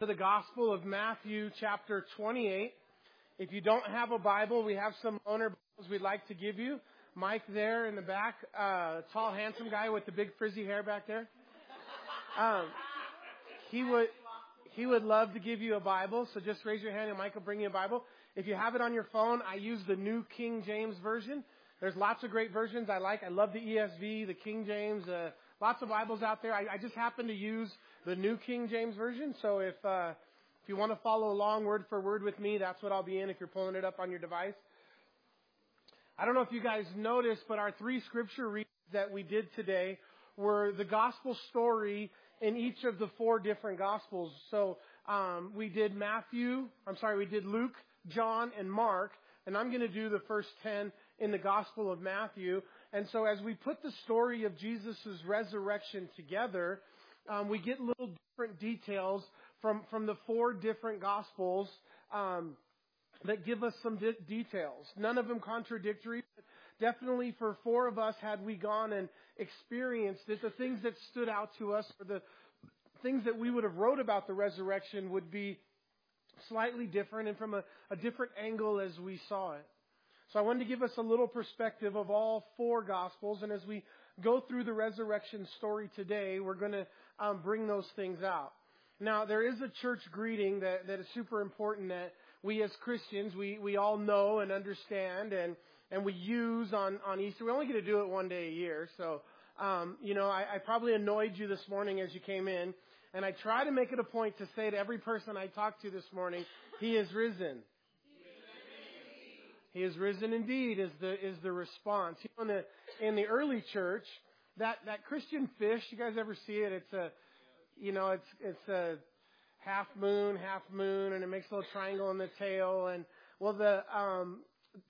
to the Gospel of Matthew, chapter 28. If you don't have a Bible, we have some owner Bibles we'd like to give you. Mike there in the back, uh, tall, handsome guy with the big frizzy hair back there. Um, he would he would love to give you a Bible, so just raise your hand and Mike will bring you a Bible. If you have it on your phone, I use the New King James Version. There's lots of great versions I like. I love the ESV, the King James, uh, lots of Bibles out there. I, I just happen to use the New King James Version. So if uh, if you want to follow along word for word with me, that's what I'll be in if you're pulling it up on your device. I don't know if you guys noticed, but our three scripture readings that we did today were the gospel story in each of the four different gospels. So um, we did Matthew, I'm sorry, we did Luke, John, and Mark, and I'm going to do the first ten in the Gospel of Matthew. And so as we put the story of Jesus' resurrection together, um, we get little different details from, from the four different Gospels um, that give us some de- details. None of them contradictory, but definitely for four of us, had we gone and experienced it, the things that stood out to us or the things that we would have wrote about the resurrection would be slightly different and from a, a different angle as we saw it. So I wanted to give us a little perspective of all four Gospels, and as we go through the resurrection story today, we're going to um, bring those things out. Now, there is a church greeting that, that is super important that we as Christians, we, we all know and understand and, and we use on, on Easter. We only get to do it one day a year, so, um, you know, I, I probably annoyed you this morning as you came in, and I try to make it a point to say to every person I talk to this morning, He is risen. He is risen indeed is the is the response. In the in the early church, that that Christian fish, you guys ever see it? It's a you know, it's it's a half moon, half moon, and it makes a little triangle in the tail. And well, the um,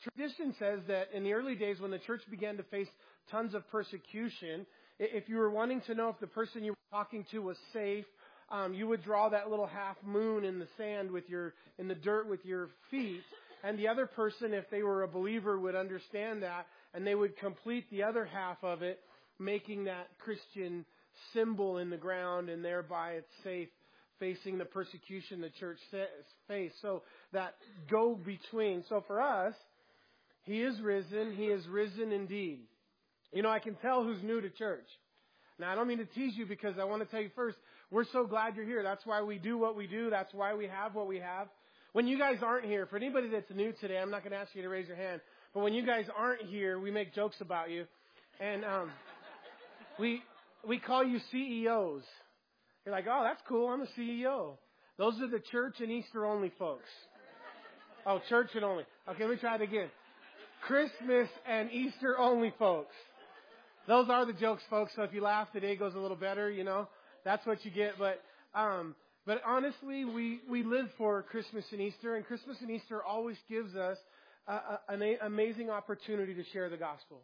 tradition says that in the early days when the church began to face tons of persecution, if you were wanting to know if the person you were talking to was safe, um, you would draw that little half moon in the sand with your in the dirt with your feet. And the other person, if they were a believer, would understand that, and they would complete the other half of it, making that Christian symbol in the ground, and thereby it's safe facing the persecution the church faced. So that go between. So for us, He is risen. He is risen indeed. You know, I can tell who's new to church. Now, I don't mean to tease you because I want to tell you first, we're so glad you're here. That's why we do what we do. That's why we have what we have. When you guys aren't here, for anybody that's new today, I'm not going to ask you to raise your hand, but when you guys aren't here, we make jokes about you. And, um, we, we call you CEOs. You're like, oh, that's cool. I'm a CEO. Those are the church and Easter only folks. Oh, church and only. Okay, let me try it again. Christmas and Easter only folks. Those are the jokes, folks. So if you laugh, the day goes a little better, you know. That's what you get. But, um, but honestly, we, we live for Christmas and Easter, and Christmas and Easter always gives us a, a, an amazing opportunity to share the gospel.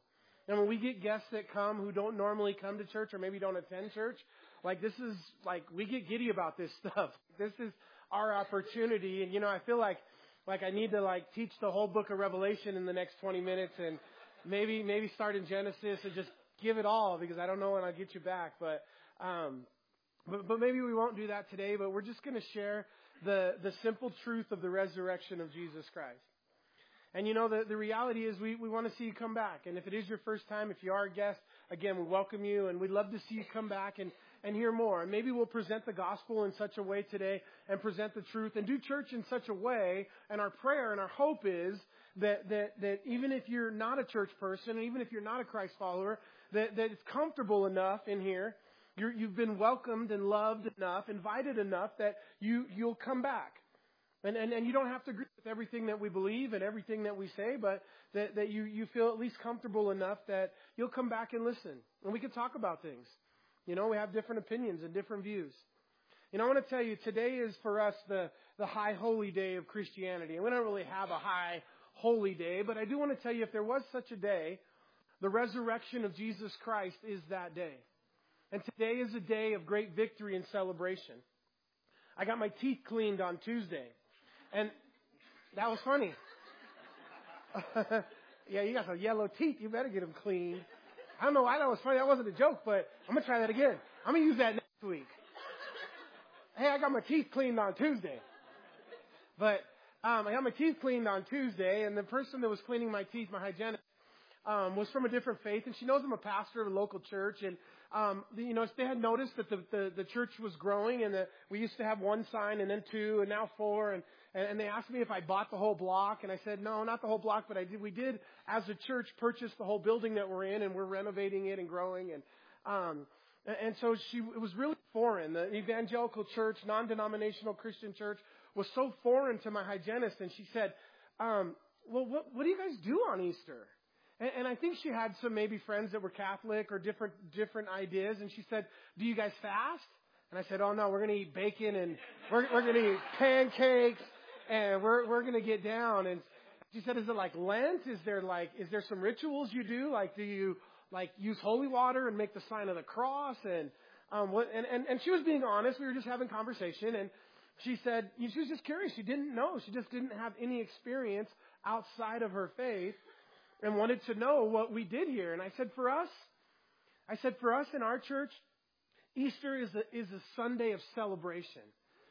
And when we get guests that come who don't normally come to church or maybe don't attend church, like this is like we get giddy about this stuff. This is our opportunity, and you know I feel like like I need to like teach the whole book of Revelation in the next 20 minutes, and maybe maybe start in Genesis and just give it all because I don't know when I'll get you back, but um, but, but maybe we won't do that today. But we're just going to share the the simple truth of the resurrection of Jesus Christ. And you know, the, the reality is we, we want to see you come back. And if it is your first time, if you are a guest, again, we welcome you and we'd love to see you come back and, and hear more. And maybe we'll present the gospel in such a way today and present the truth and do church in such a way. And our prayer and our hope is that, that, that even if you're not a church person and even if you're not a Christ follower, that, that it's comfortable enough in here. You you've been welcomed and loved enough, invited enough that you, you'll come back. And, and, and you don't have to agree with everything that we believe and everything that we say, but that, that you, you feel at least comfortable enough that you'll come back and listen. And we can talk about things. You know, we have different opinions and different views. And I want to tell you, today is for us the, the high holy day of Christianity. And we don't really have a high holy day, but I do want to tell you if there was such a day, the resurrection of Jesus Christ is that day. And today is a day of great victory and celebration. I got my teeth cleaned on Tuesday. And that was funny. yeah, you got some yellow teeth. You better get them cleaned. I don't know why that was funny. That wasn't a joke, but I'm gonna try that again. I'm gonna use that next week. hey, I got my teeth cleaned on Tuesday. But um, I got my teeth cleaned on Tuesday, and the person that was cleaning my teeth, my hygienist, um, was from a different faith, and she knows I'm a pastor of a local church, and um, you know they had noticed that the, the the church was growing, and that we used to have one sign, and then two, and now four, and and they asked me if I bought the whole block, and I said no, not the whole block, but I did. We did, as a church, purchase the whole building that we're in, and we're renovating it and growing, and um, and so she it was really foreign. The evangelical church, non-denominational Christian church, was so foreign to my hygienist, and she said, um, "Well, what what do you guys do on Easter?" And, and I think she had some maybe friends that were Catholic or different different ideas, and she said, "Do you guys fast?" And I said, "Oh no, we're going to eat bacon and we're we're going to eat pancakes and we're we're going to get down." And she said, "Is it like Lent? Is there like is there some rituals you do? Like do you like use holy water and make the sign of the cross and um what and and, and she was being honest. We were just having conversation and she said she was just curious. She didn't know. She just didn't have any experience outside of her faith and wanted to know what we did here. And I said, for us, I said, for us in our church, Easter is a, is a Sunday of celebration.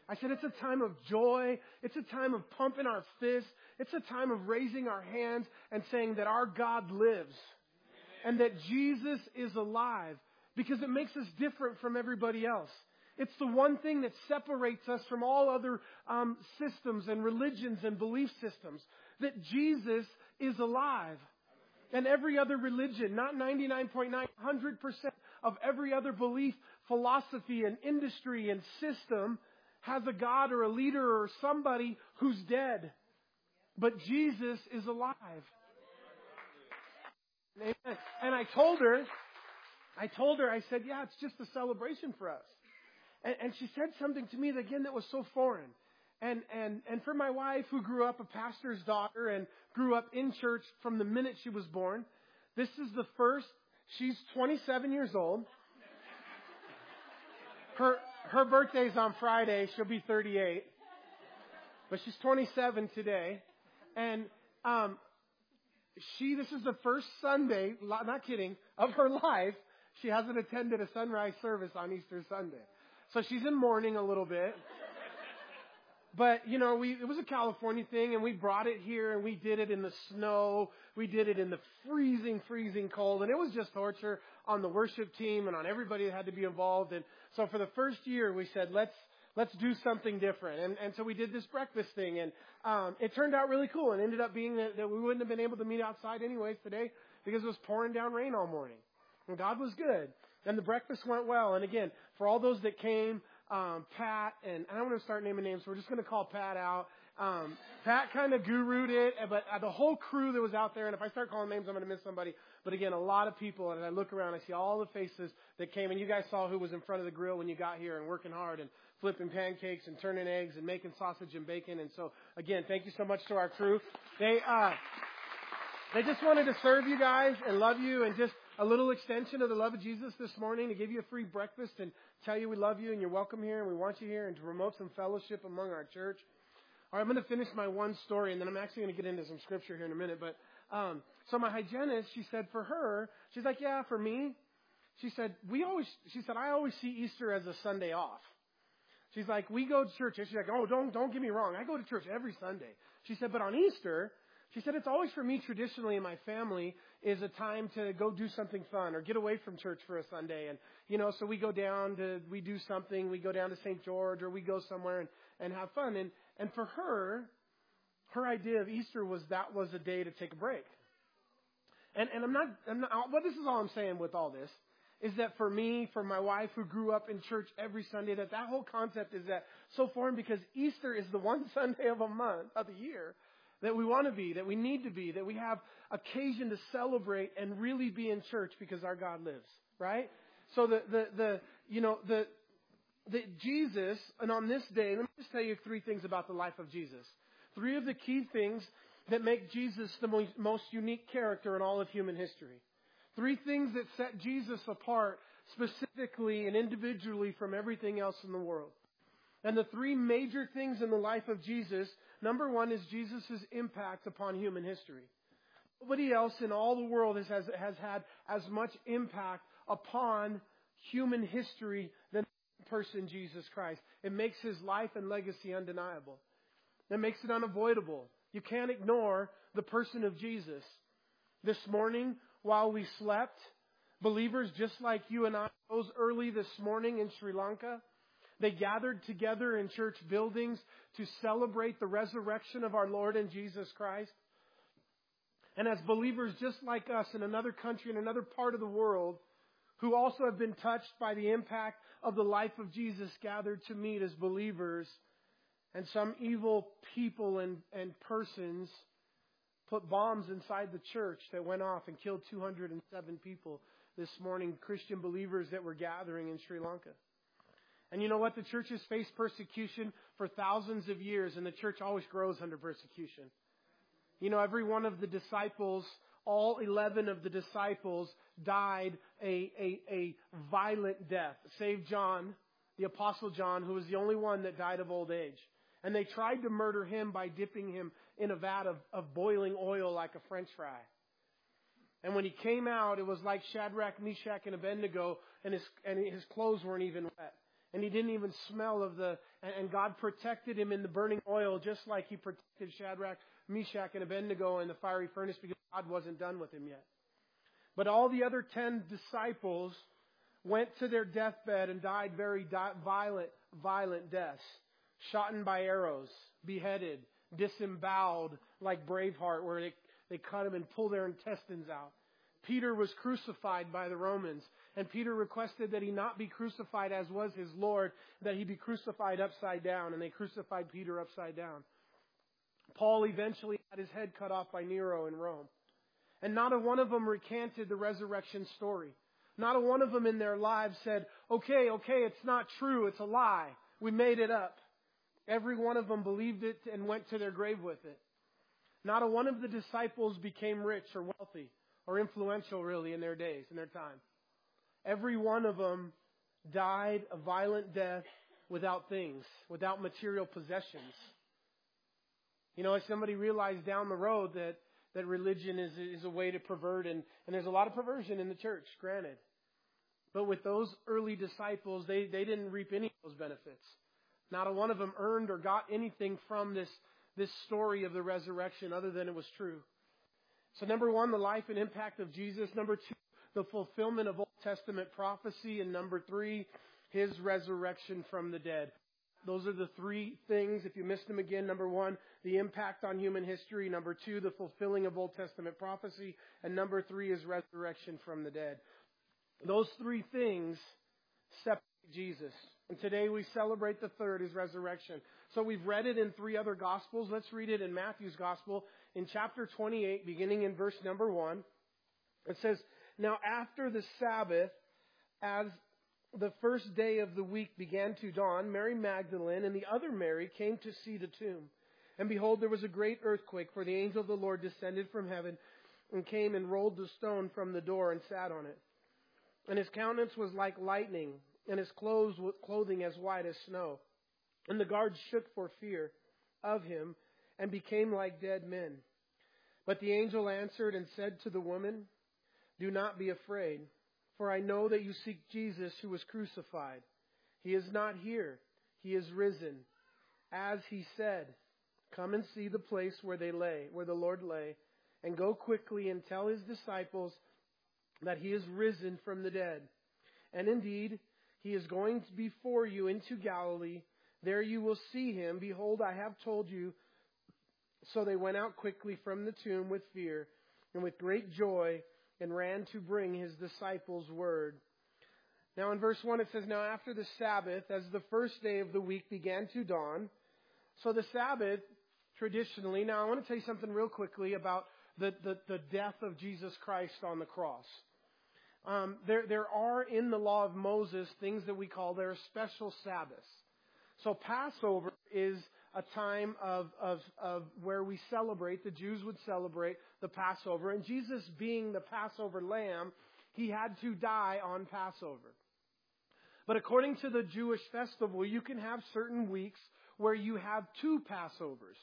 I said, it's a time of joy. It's a time of pumping our fists. It's a time of raising our hands and saying that our God lives and that Jesus is alive because it makes us different from everybody else. It's the one thing that separates us from all other um, systems and religions and belief systems. That Jesus is alive. And every other religion, not 99.9, 100% of every other belief, philosophy, and industry and system has a God or a leader or somebody who's dead. But Jesus is alive. Amen. And I told her, I told her, I said, yeah, it's just a celebration for us. And, and she said something to me again that was so foreign. And, and, and for my wife, who grew up a pastor's daughter and grew up in church from the minute she was born, this is the first, she's 27 years old. Her, her birthday's on Friday. She'll be 38. But she's 27 today. And, um, she, this is the first Sunday, not kidding, of her life. She hasn't attended a sunrise service on Easter Sunday. So she's in mourning a little bit. But, you know, we, it was a California thing and we brought it here and we did it in the snow. We did it in the freezing, freezing cold and it was just torture on the worship team and on everybody that had to be involved. And so for the first year we said, let's, let's do something different. And, and so we did this breakfast thing and, um, it turned out really cool and ended up being that, that we wouldn't have been able to meet outside anyways today because it was pouring down rain all morning. And God was good. And the breakfast went well. And again, for all those that came, um, Pat, and I don't want to start naming names, so we're just going to call Pat out. Um, Pat kind of gurued it, but uh, the whole crew that was out there, and if I start calling names, I'm going to miss somebody. But again, a lot of people, and I look around, I see all the faces that came, and you guys saw who was in front of the grill when you got here and working hard and flipping pancakes and turning eggs and making sausage and bacon. And so, again, thank you so much to our crew. They, uh, they just wanted to serve you guys and love you and just a little extension of the love of Jesus this morning to give you a free breakfast and tell you we love you and you're welcome here and we want you here and to promote some fellowship among our church. All right, I'm going to finish my one story and then I'm actually going to get into some scripture here in a minute. But um, so my hygienist, she said for her, she's like, yeah, for me, she said we always, she said I always see Easter as a Sunday off. She's like, we go to church. And she's like, oh, don't don't get me wrong, I go to church every Sunday. She said, but on Easter, she said it's always for me traditionally in my family is a time to go do something fun or get away from church for a Sunday. And, you know, so we go down to, we do something, we go down to St. George or we go somewhere and, and have fun. And, and for her, her idea of Easter was that was a day to take a break. And, and I'm not, I'm not, well, this is all I'm saying with all this is that for me, for my wife who grew up in church every Sunday, that that whole concept is that so foreign because Easter is the one Sunday of a month, of the year, that we want to be, that we need to be, that we have occasion to celebrate and really be in church because our God lives, right? So the, the, the, you know, the, the Jesus, and on this day, let me just tell you three things about the life of Jesus. Three of the key things that make Jesus the most unique character in all of human history. Three things that set Jesus apart specifically and individually from everything else in the world. And the three major things in the life of Jesus number one is Jesus' impact upon human history. Nobody else in all the world has, has, has had as much impact upon human history than the person, Jesus Christ. It makes his life and legacy undeniable. It makes it unavoidable. You can't ignore the person of Jesus. This morning, while we slept, believers just like you and I rose early this morning in Sri Lanka. They gathered together in church buildings to celebrate the resurrection of our Lord and Jesus Christ. And as believers just like us in another country, in another part of the world, who also have been touched by the impact of the life of Jesus gathered to meet as believers, and some evil people and, and persons put bombs inside the church that went off and killed 207 people this morning, Christian believers that were gathering in Sri Lanka. And you know what? The church has faced persecution for thousands of years, and the church always grows under persecution. You know, every one of the disciples, all 11 of the disciples died a, a, a violent death, save John, the apostle John, who was the only one that died of old age. And they tried to murder him by dipping him in a vat of, of boiling oil like a french fry. And when he came out, it was like Shadrach, Meshach, and Abednego, and his, and his clothes weren't even wet. And he didn't even smell of the, and God protected him in the burning oil just like he protected Shadrach, Meshach, and Abednego in the fiery furnace because God wasn't done with him yet. But all the other ten disciples went to their deathbed and died very violent, violent deaths. Shot by arrows, beheaded, disemboweled like Braveheart where they, they cut them and pull their intestines out. Peter was crucified by the Romans, and Peter requested that he not be crucified as was his Lord, that he be crucified upside down, and they crucified Peter upside down. Paul eventually had his head cut off by Nero in Rome. And not a one of them recanted the resurrection story. Not a one of them in their lives said, okay, okay, it's not true, it's a lie. We made it up. Every one of them believed it and went to their grave with it. Not a one of the disciples became rich or wealthy or influential really in their days, in their time. Every one of them died a violent death without things, without material possessions. You know, if somebody realized down the road that, that religion is, is a way to pervert, and, and there's a lot of perversion in the church, granted. But with those early disciples, they, they didn't reap any of those benefits. Not a one of them earned or got anything from this, this story of the resurrection other than it was true. So, number one, the life and impact of Jesus. Number two, the fulfillment of Old Testament prophecy. And number three, his resurrection from the dead. Those are the three things. If you missed them again, number one, the impact on human history. Number two, the fulfilling of Old Testament prophecy. And number three is resurrection from the dead. Those three things separate Jesus. And today we celebrate the third, his resurrection. So we've read it in three other gospels. Let's read it in Matthew's gospel in chapter 28, beginning in verse number one. It says, Now after the Sabbath, as the first day of the week began to dawn, Mary Magdalene and the other Mary came to see the tomb. And behold, there was a great earthquake, for the angel of the Lord descended from heaven and came and rolled the stone from the door and sat on it. And his countenance was like lightning, and his clothes clothing as white as snow. And the guards shook for fear of him and became like dead men. But the angel answered and said to the woman, Do not be afraid, for I know that you seek Jesus who was crucified. He is not here, he is risen. As he said, Come and see the place where they lay, where the Lord lay, and go quickly and tell his disciples that he is risen from the dead. And indeed, he is going before you into Galilee. There you will see him. Behold, I have told you. So they went out quickly from the tomb with fear and with great joy and ran to bring his disciples word. Now in verse 1 it says, Now after the Sabbath, as the first day of the week began to dawn, so the Sabbath, traditionally, now I want to tell you something real quickly about the, the, the death of Jesus Christ on the cross. Um, there, there are in the law of Moses things that we call their special Sabbaths. So Passover is a time of, of, of where we celebrate, the Jews would celebrate the Passover. And Jesus being the Passover lamb, he had to die on Passover. But according to the Jewish festival, you can have certain weeks where you have two Passovers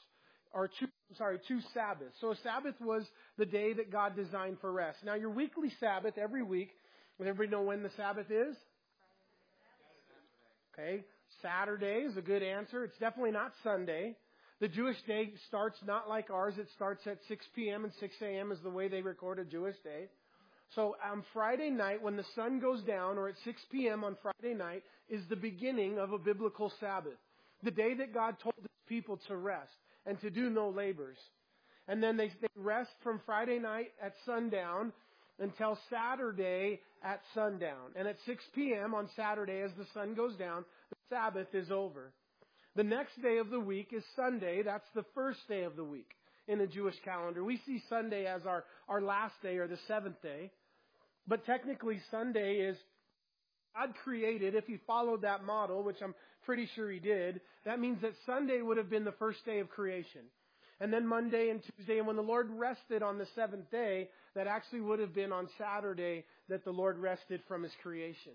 or two, sorry, two Sabbaths. So a Sabbath was the day that God designed for rest. Now your weekly Sabbath every week, does everybody know when the Sabbath is? Okay? Saturday is a good answer. It's definitely not Sunday. The Jewish day starts not like ours. It starts at 6 p.m. and 6 a.m. is the way they record a Jewish day. So on Friday night, when the sun goes down, or at 6 p.m. on Friday night, is the beginning of a biblical Sabbath. The day that God told his people to rest and to do no labors. And then they, they rest from Friday night at sundown until Saturday at sundown. And at 6 p.m. on Saturday, as the sun goes down, the Sabbath is over. The next day of the week is Sunday. That's the first day of the week in the Jewish calendar. We see Sunday as our, our last day or the seventh day. But technically, Sunday is God created, if he followed that model, which I'm pretty sure he did, that means that Sunday would have been the first day of creation. And then Monday and Tuesday, and when the Lord rested on the seventh day, that actually would have been on Saturday that the Lord rested from his creation.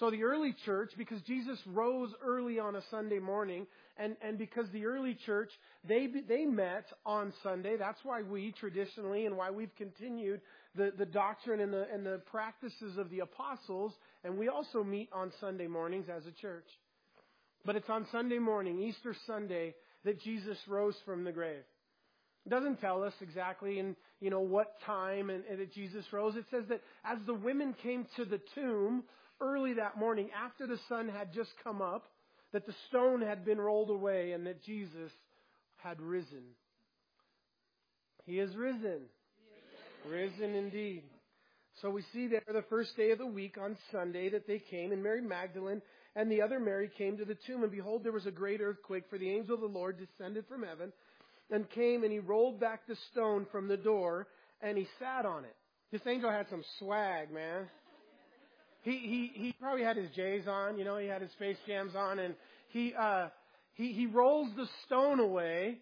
So the early church, because Jesus rose early on a Sunday morning, and, and because the early church, they, they met on Sunday, that's why we traditionally and why we've continued the, the doctrine and the, and the practices of the apostles, and we also meet on Sunday mornings as a church. But it's on Sunday morning, Easter Sunday, that Jesus rose from the grave. It doesn't tell us exactly in you know what time and, and that Jesus rose. It says that as the women came to the tomb early that morning, after the sun had just come up, that the stone had been rolled away and that Jesus had risen. He is risen. Risen indeed. So we see there the first day of the week on Sunday that they came, and Mary Magdalene and the other Mary came to the tomb, and behold, there was a great earthquake, for the angel of the Lord descended from heaven and came and he rolled back the stone from the door and he sat on it. This angel had some swag, man. He he he probably had his J's on, you know, he had his face jams on and he uh he he rolls the stone away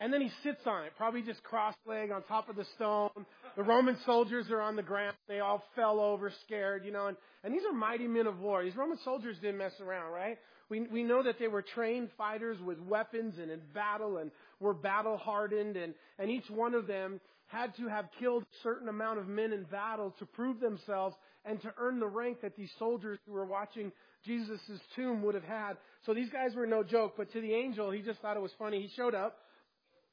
and then he sits on it, probably just cross leg on top of the stone. The Roman soldiers are on the ground. They all fell over scared, you know, and, and these are mighty men of war. These Roman soldiers didn't mess around, right? We, we know that they were trained fighters with weapons and in battle and were battle hardened and, and each one of them had to have killed a certain amount of men in battle to prove themselves and to earn the rank that these soldiers who were watching Jesus' tomb would have had. So these guys were no joke, but to the angel, he just thought it was funny. He showed up,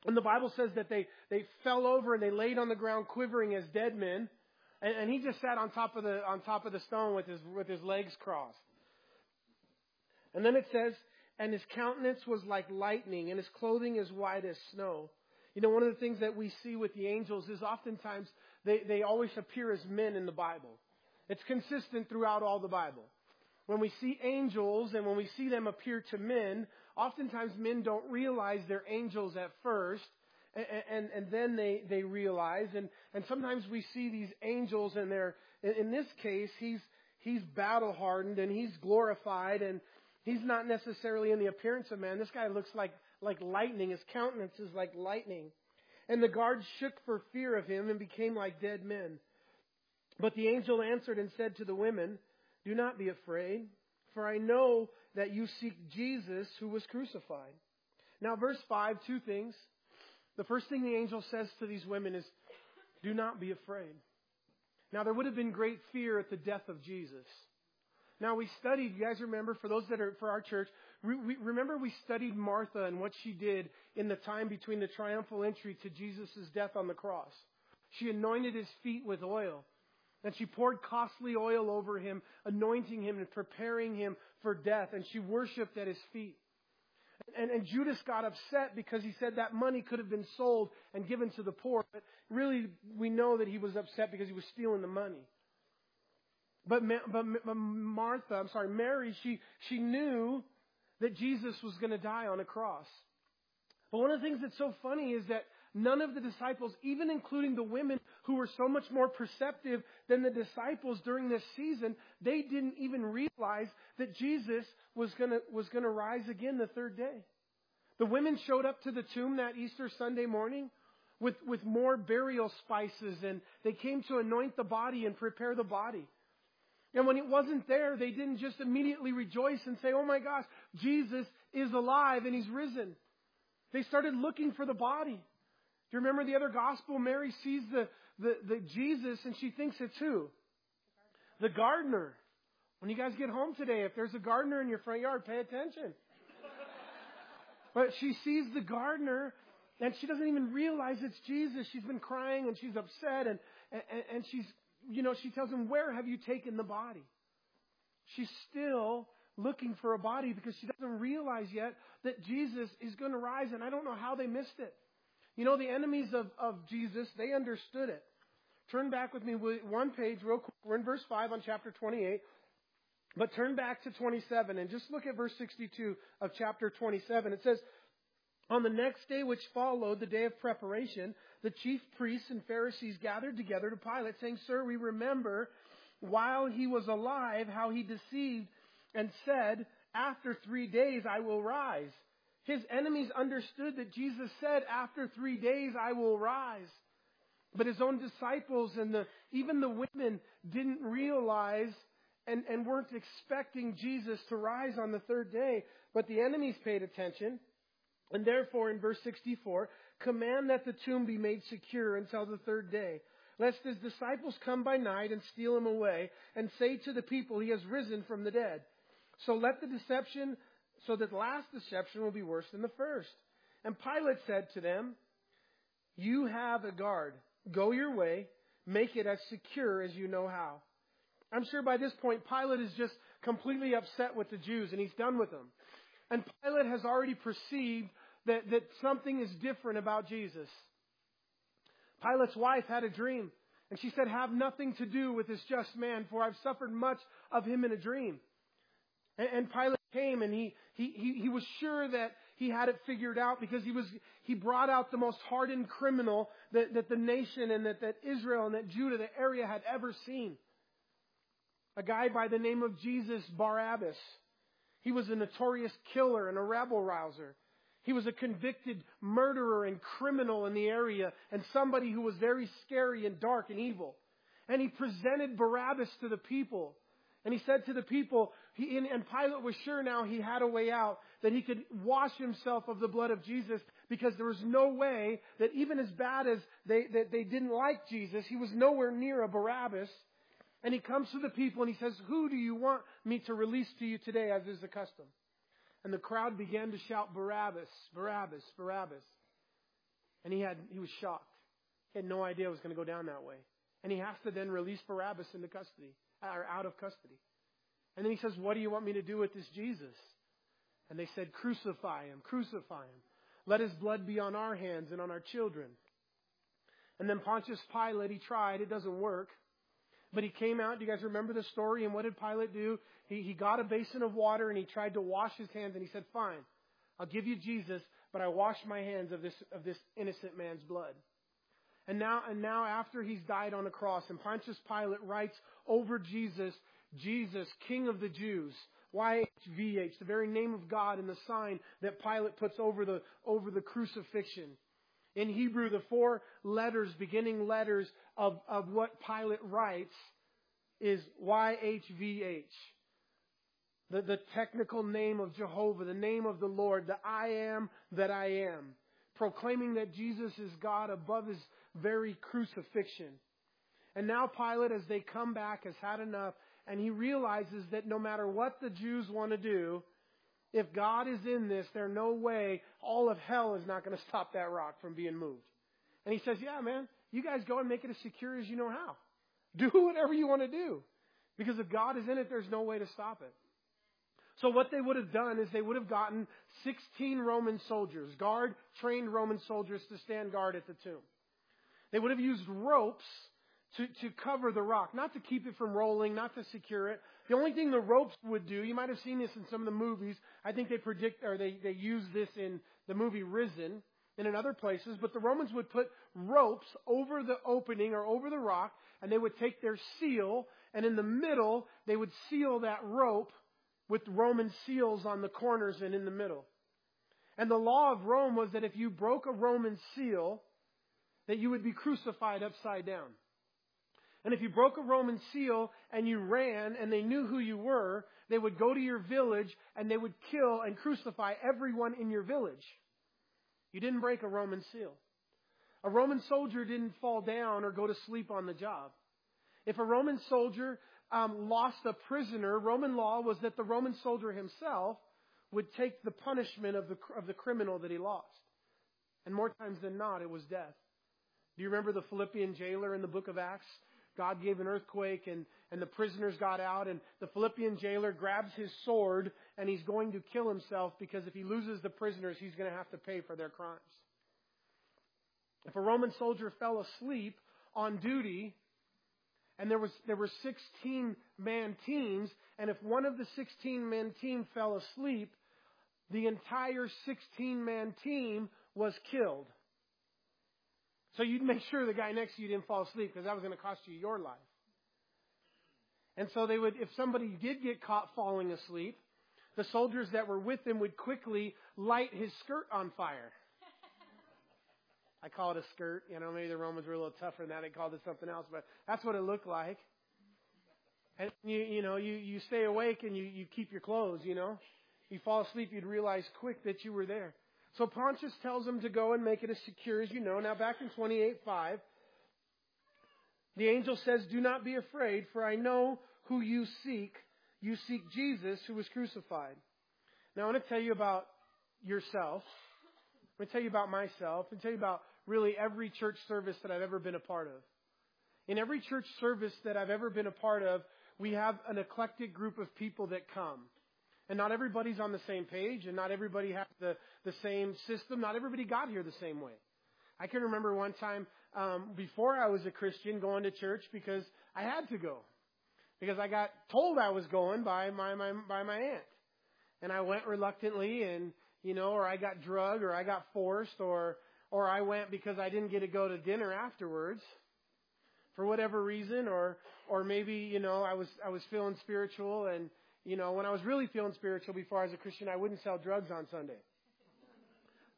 and the Bible says that they, they fell over and they laid on the ground quivering as dead men, and, and he just sat on top of the, on top of the stone with his, with his legs crossed. And then it says, and his countenance was like lightning, and his clothing as white as snow. You know, one of the things that we see with the angels is oftentimes they, they always appear as men in the Bible. It's consistent throughout all the Bible. When we see angels and when we see them appear to men, oftentimes men don't realize they're angels at first, and, and, and then they, they realize. And, and sometimes we see these angels and they're, in this case, he's, he's battle hardened and he's glorified and, He's not necessarily in the appearance of man. This guy looks like, like lightning. His countenance is like lightning. And the guards shook for fear of him and became like dead men. But the angel answered and said to the women, Do not be afraid, for I know that you seek Jesus who was crucified. Now, verse 5, two things. The first thing the angel says to these women is, Do not be afraid. Now, there would have been great fear at the death of Jesus. Now we studied, you guys remember, for those that are for our church, we, we, remember we studied Martha and what she did in the time between the triumphal entry to Jesus' death on the cross. She anointed his feet with oil. And she poured costly oil over him, anointing him and preparing him for death. And she worshiped at his feet. And, and Judas got upset because he said that money could have been sold and given to the poor. But really, we know that he was upset because he was stealing the money. But, but, but Martha, I'm sorry, Mary, she, she knew that Jesus was going to die on a cross. But one of the things that's so funny is that none of the disciples, even including the women who were so much more perceptive than the disciples during this season, they didn't even realize that Jesus was going was going to rise again the third day. The women showed up to the tomb that Easter Sunday morning with, with more burial spices and they came to anoint the body and prepare the body. And when it wasn't there, they didn't just immediately rejoice and say, oh my gosh, Jesus is alive and he's risen. They started looking for the body. Do you remember the other gospel? Mary sees the, the, the Jesus and she thinks it's who? The gardener. When you guys get home today, if there's a gardener in your front yard, pay attention. but she sees the gardener and she doesn't even realize it's Jesus. She's been crying and she's upset and, and, and she's, you know, she tells him, where have you taken the body? She's still looking for a body because she doesn't realize yet that Jesus is going to rise and I don't know how they missed it. You know, the enemies of, of Jesus, they understood it. Turn back with me one page real quick. We're in verse 5 on chapter 28. But turn back to 27 and just look at verse 62 of chapter 27. It says, On the next day which followed, the day of preparation, the chief priests and Pharisees gathered together to Pilate, saying, Sir, we remember while he was alive how he deceived and said, After three days I will rise. His enemies understood that Jesus said, After three days I will rise. But his own disciples and the, even the women didn't realize and, and weren't expecting Jesus to rise on the third day. But the enemies paid attention. And therefore, in verse 64, command that the tomb be made secure until the third day, lest his disciples come by night and steal him away, and say to the people, He has risen from the dead. So let the deception, so that the last deception will be worse than the first. And Pilate said to them, You have a guard. Go your way. Make it as secure as you know how. I'm sure by this point, Pilate is just completely upset with the Jews and he's done with them. And Pilate has already perceived that, that something is different about Jesus. Pilate's wife had a dream, and she said, Have nothing to do with this just man, for I've suffered much of him in a dream. And, Pilate came and he, he, he, he was sure that he had it figured out because he was he brought out the most hardened criminal that, that the nation and that, that Israel and that Judah, the area had ever seen a guy by the name of Jesus Barabbas. He was a notorious killer and a rabble rouser. He was a convicted murderer and criminal in the area and somebody who was very scary and dark and evil. And he presented Barabbas to the people. And he said to the people, he, and, Pilate was sure now he had a way out, that he could wash himself of the blood of Jesus because there was no way that even as bad as they, that they didn't like Jesus, he was nowhere near a Barabbas. And he comes to the people and he says, Who do you want me to release to you today, as is the custom? And the crowd began to shout, Barabbas, Barabbas, Barabbas. And he had he was shocked. He had no idea it was going to go down that way. And he has to then release Barabbas into custody, or out of custody. And then he says, What do you want me to do with this Jesus? And they said, Crucify him, crucify him. Let his blood be on our hands and on our children. And then Pontius Pilate, he tried, it doesn't work. But he came out. Do you guys remember the story? And what did Pilate do? He, he got a basin of water and he tried to wash his hands and he said, Fine, I'll give you Jesus, but I wash my hands of this, of this innocent man's blood. And now, and now after he's died on the cross, and Pontius Pilate writes over Jesus, Jesus, King of the Jews, YHVH, the very name of God and the sign that Pilate puts over the, over the crucifixion. In Hebrew, the four letters, beginning letters of, of what Pilate writes is YHVH. The, the technical name of Jehovah, the name of the Lord, the I am that I am. Proclaiming that Jesus is God above his very crucifixion. And now Pilate, as they come back, has had enough, and he realizes that no matter what the Jews want to do, if God is in this, there's no way all of hell is not going to stop that rock from being moved. And he says, Yeah, man, you guys go and make it as secure as you know how. Do whatever you want to do. Because if God is in it, there's no way to stop it. So what they would have done is they would have gotten 16 Roman soldiers, guard, trained Roman soldiers to stand guard at the tomb. They would have used ropes to, to cover the rock, not to keep it from rolling, not to secure it. The only thing the ropes would do, you might have seen this in some of the movies. I think they predict, or they, they use this in the movie Risen and in other places, but the Romans would put ropes over the opening or over the rock, and they would take their seal, and in the middle, they would seal that rope with Roman seals on the corners and in the middle. And the law of Rome was that if you broke a Roman seal, that you would be crucified upside down. And if you broke a Roman seal and you ran and they knew who you were, they would go to your village and they would kill and crucify everyone in your village. You didn't break a Roman seal. A Roman soldier didn't fall down or go to sleep on the job. If a Roman soldier um, lost a prisoner, Roman law was that the Roman soldier himself would take the punishment of the, of the criminal that he lost. And more times than not, it was death. Do you remember the Philippian jailer in the book of Acts? God gave an earthquake and, and the prisoners got out and the Philippian jailer grabs his sword and he's going to kill himself because if he loses the prisoners, he's going to have to pay for their crimes. If a Roman soldier fell asleep on duty, and there was there were 16 man teams, and if one of the 16 man team fell asleep, the entire 16 man team was killed. So you'd make sure the guy next to you didn't fall asleep because that was going to cost you your life. And so they would, if somebody did get caught falling asleep, the soldiers that were with him would quickly light his skirt on fire. I call it a skirt. You know, maybe the Romans were a little tougher than that. They called it something else, but that's what it looked like. And you, you know, you, you stay awake and you, you keep your clothes, you know. You fall asleep, you'd realize quick that you were there. So Pontius tells them to go and make it as secure as you know. Now back in 28.5, the angel says, Do not be afraid, for I know who you seek. You seek Jesus who was crucified. Now I want to tell you about yourself. I'm going to tell you about myself and tell you about really every church service that I've ever been a part of. In every church service that I've ever been a part of, we have an eclectic group of people that come. And not everybody's on the same page, and not everybody has the, the same system. Not everybody got here the same way. I can remember one time um, before I was a Christian going to church because I had to go. Because I got told I was going by my, my by my aunt. And I went reluctantly and you know, or I got drugged or I got forced or or I went because I didn't get to go to dinner afterwards for whatever reason or or maybe, you know, I was I was feeling spiritual and you know, when I was really feeling spiritual before I was a Christian, I wouldn't sell drugs on Sunday.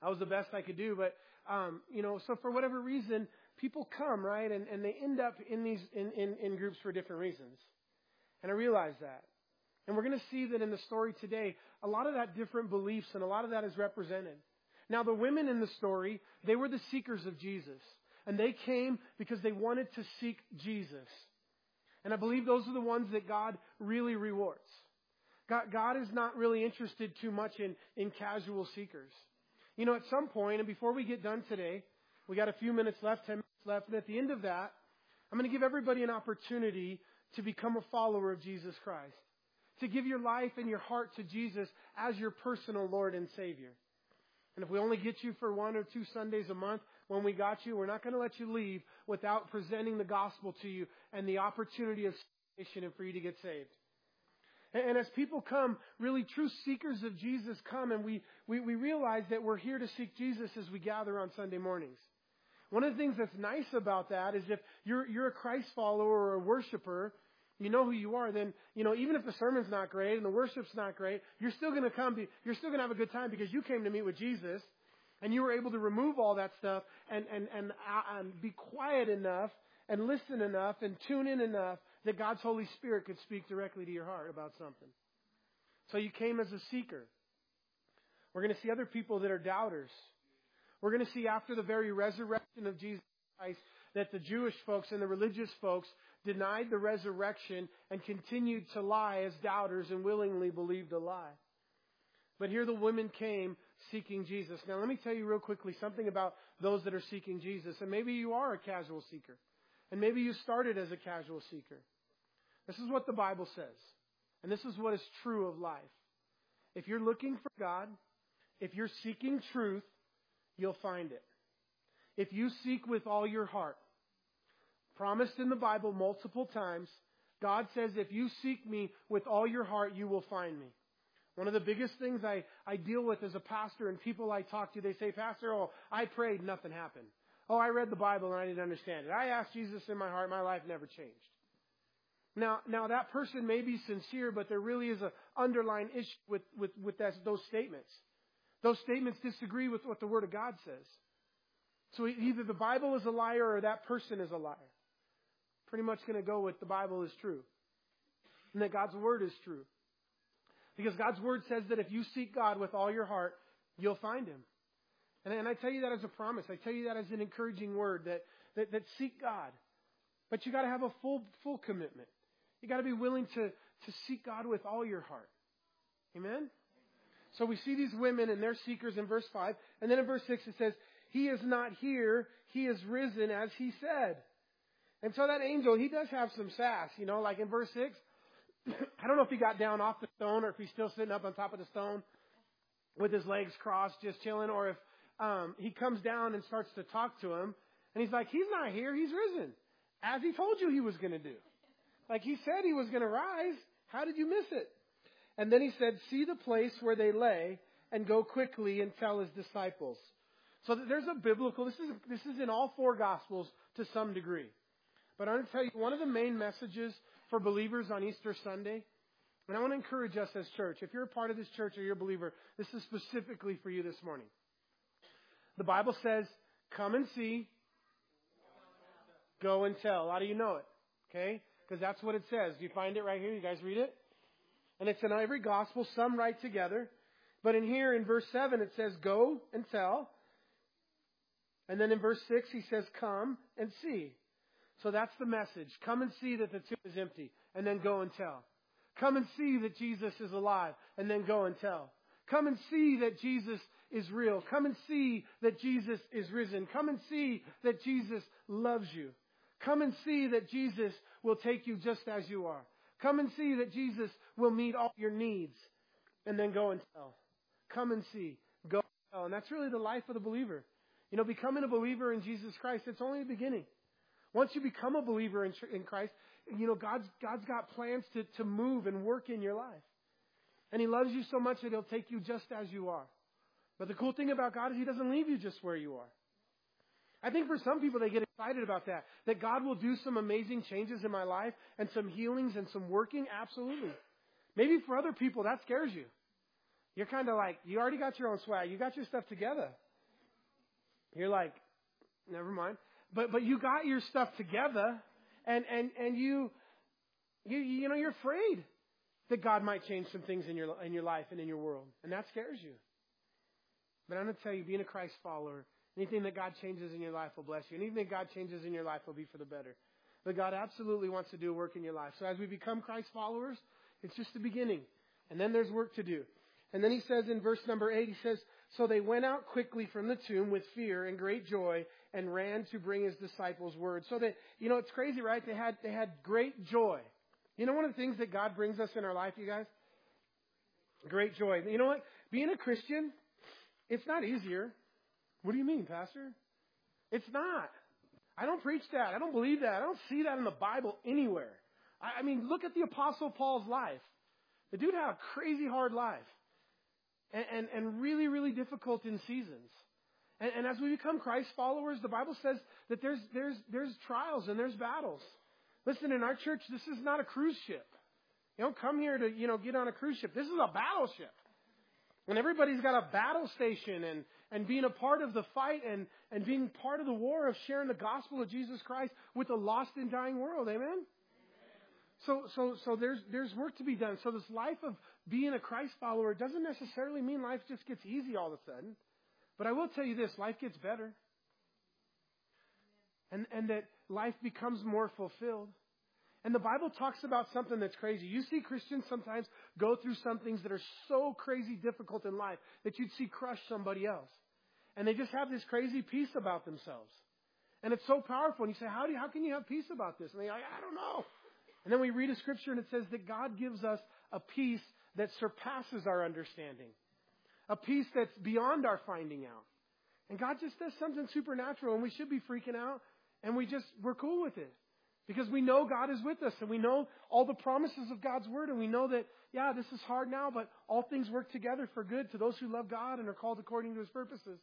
That was the best I could do, but um, you know, so for whatever reason, people come, right, and, and they end up in these in, in, in groups for different reasons. And I realize that. And we're going to see that in the story today, a lot of that different beliefs and a lot of that is represented. Now, the women in the story, they were the seekers of Jesus. And they came because they wanted to seek Jesus. And I believe those are the ones that God really rewards. God, God is not really interested too much in, in casual seekers. You know, at some point, and before we get done today, we got a few minutes left, 10 minutes left, and at the end of that, I'm going to give everybody an opportunity to become a follower of Jesus Christ to give your life and your heart to Jesus as your personal Lord and Savior. And if we only get you for one or two Sundays a month when we got you, we're not going to let you leave without presenting the gospel to you and the opportunity of salvation and for you to get saved. And, as people come, really true seekers of Jesus come and we, we, we realize that we're here to seek Jesus as we gather on Sunday mornings. One of the things that's nice about that is if you're, you're a Christ follower or a worshiper, you know who you are, then, you know, even if the sermon's not great and the worship's not great, you're still going to come, be, you're still going to have a good time because you came to meet with Jesus and you were able to remove all that stuff and, and, and, uh, and be quiet enough and listen enough and tune in enough that God's Holy Spirit could speak directly to your heart about something. So you came as a seeker. We're going to see other people that are doubters. We're going to see after the very resurrection of Jesus Christ that the Jewish folks and the religious folks denied the resurrection and continued to lie as doubters and willingly believed a lie. But here the women came seeking Jesus. Now let me tell you real quickly something about those that are seeking Jesus. And maybe you are a casual seeker. And maybe you started as a casual seeker. This is what the Bible says. And this is what is true of life. If you're looking for God, if you're seeking truth, you'll find it. If you seek with all your heart, promised in the Bible multiple times. God says, if you seek me with all your heart, you will find me. One of the biggest things I, I deal with as a pastor and people I talk to, they say, Pastor, oh, I prayed, nothing happened. Oh, I read the Bible and I didn't understand it. I asked Jesus in my heart, my life never changed. Now, now that person may be sincere, but there really is an underlying issue with, with, with that, those statements. Those statements disagree with what the Word of God says. So either the Bible is a liar or that person is a liar pretty much going to go with the Bible is true. And that God's Word is true. Because God's Word says that if you seek God with all your heart, you'll find Him. And, and I tell you that as a promise. I tell you that as an encouraging word that, that, that seek God. But you got to have a full, full commitment. You got to be willing to, to seek God with all your heart. Amen? So we see these women and their seekers in verse 5. And then in verse 6 it says, He is not here, He is risen as He said. And so that angel, he does have some sass, you know, like in verse 6. I don't know if he got down off the stone or if he's still sitting up on top of the stone with his legs crossed, just chilling, or if um, he comes down and starts to talk to him. And he's like, He's not here, He's risen. As He told you He was going to do. Like He said He was going to rise. How did you miss it? And then He said, See the place where they lay and go quickly and tell His disciples. So there's a biblical, this is, this is in all four Gospels to some degree. But I want to tell you, one of the main messages for believers on Easter Sunday, and I want to encourage us as church, if you're a part of this church or you're a believer, this is specifically for you this morning. The Bible says, come and see, go and tell. Lot of you know it, okay? Because that's what it says. Do you find it right here? You guys read it? And it's in every gospel, some right together. But in here, in verse 7, it says, go and tell. And then in verse 6, he says, come and see. So that's the message. Come and see that the tomb is empty, and then go and tell. Come and see that Jesus is alive, and then go and tell. Come and see that Jesus is real. Come and see that Jesus is risen. Come and see that Jesus loves you. Come and see that Jesus will take you just as you are. Come and see that Jesus will meet all your needs. And then go and tell. Come and see. Go and tell. And that's really the life of the believer. You know, becoming a believer in Jesus Christ, it's only the beginning. Once you become a believer in, in Christ, you know, God's, God's got plans to, to move and work in your life. And He loves you so much that He'll take you just as you are. But the cool thing about God is He doesn't leave you just where you are. I think for some people they get excited about that. That God will do some amazing changes in my life and some healings and some working. Absolutely. Maybe for other people that scares you. You're kind of like, you already got your own swag. You got your stuff together. You're like, never mind but but you got your stuff together and and and you you you know you're afraid that God might change some things in your in your life and in your world and that scares you but I'm going to tell you being a Christ follower anything that God changes in your life will bless you anything that God changes in your life will be for the better but God absolutely wants to do work in your life so as we become Christ followers it's just the beginning and then there's work to do and then he says in verse number 8 he says so they went out quickly from the tomb with fear and great joy and ran to bring his disciples word. So that, you know, it's crazy, right? They had, they had great joy. You know one of the things that God brings us in our life, you guys? Great joy. You know what? Being a Christian, it's not easier. What do you mean, Pastor? It's not. I don't preach that. I don't believe that. I don't see that in the Bible anywhere. I, I mean, look at the Apostle Paul's life. The dude had a crazy hard life. And, and, and really, really difficult in seasons. And, and as we become Christ followers, the Bible says that there's, there's, there's trials and there's battles. Listen, in our church, this is not a cruise ship. You don't come here to, you know, get on a cruise ship. This is a battleship. And everybody's got a battle station and, and being a part of the fight and, and being part of the war of sharing the gospel of Jesus Christ with a lost and dying world. Amen? So, so, so there's, there's work to be done. So this life of being a Christ follower doesn't necessarily mean life just gets easy all of a sudden. But I will tell you this, life gets better. And, and that life becomes more fulfilled. And the Bible talks about something that's crazy. You see Christians sometimes go through some things that are so crazy difficult in life that you'd see crush somebody else. And they just have this crazy peace about themselves. And it's so powerful. And you say, how, do you, how can you have peace about this? And they're like, I don't know. And then we read a scripture and it says that God gives us a peace that surpasses our understanding a peace that's beyond our finding out. And God just does something supernatural, and we should be freaking out, and we just, we're cool with it. Because we know God is with us, and we know all the promises of God's Word, and we know that, yeah, this is hard now, but all things work together for good to those who love God and are called according to His purposes.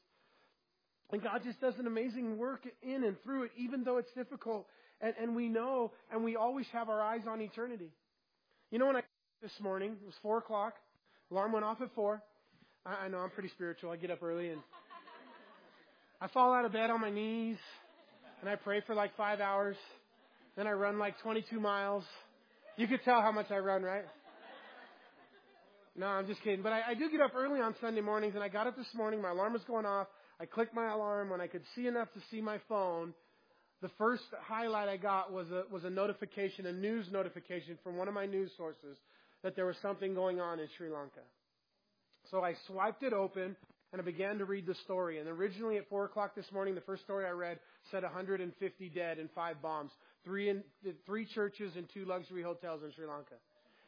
And God just does an amazing work in and through it, even though it's difficult. And, and we know, and we always have our eyes on eternity. You know, when I this morning, it was 4 o'clock, alarm went off at 4. I, I know I'm pretty spiritual. I get up early and I fall out of bed on my knees and I pray for like five hours. Then I run like 22 miles. You could tell how much I run, right? No, I'm just kidding. But I, I do get up early on Sunday mornings, and I got up this morning. My alarm was going off. I clicked my alarm when I could see enough to see my phone. the first highlight I got was a, was a notification, a news notification from one of my news sources that there was something going on in Sri Lanka. So I swiped it open and I began to read the story. And originally at 4 o'clock this morning, the first story I read said 150 dead and five bombs, three, in, three churches and two luxury hotels in Sri Lanka.